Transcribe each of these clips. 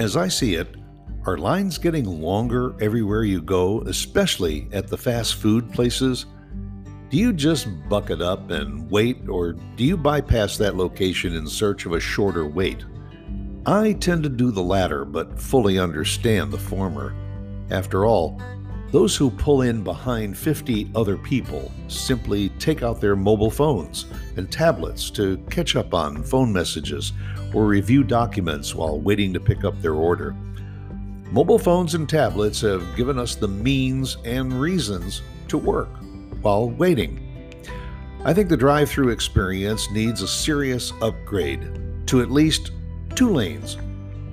As I see it, are lines getting longer everywhere you go, especially at the fast food places? Do you just buck it up and wait, or do you bypass that location in search of a shorter wait? I tend to do the latter, but fully understand the former. After all, those who pull in behind 50 other people simply take out their mobile phones and tablets to catch up on phone messages or review documents while waiting to pick up their order. Mobile phones and tablets have given us the means and reasons to work while waiting. I think the drive through experience needs a serious upgrade to at least two lanes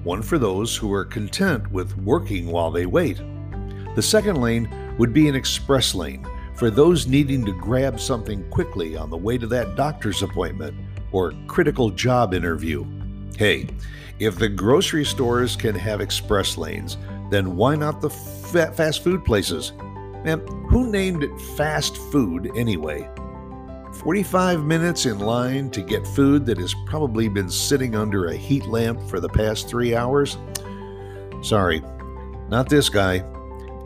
one for those who are content with working while they wait. The second lane would be an express lane for those needing to grab something quickly on the way to that doctor's appointment or critical job interview. Hey, if the grocery stores can have express lanes, then why not the fa- fast food places? Man, who named it fast food anyway? 45 minutes in line to get food that has probably been sitting under a heat lamp for the past three hours? Sorry, not this guy.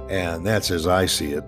And that's as I see it.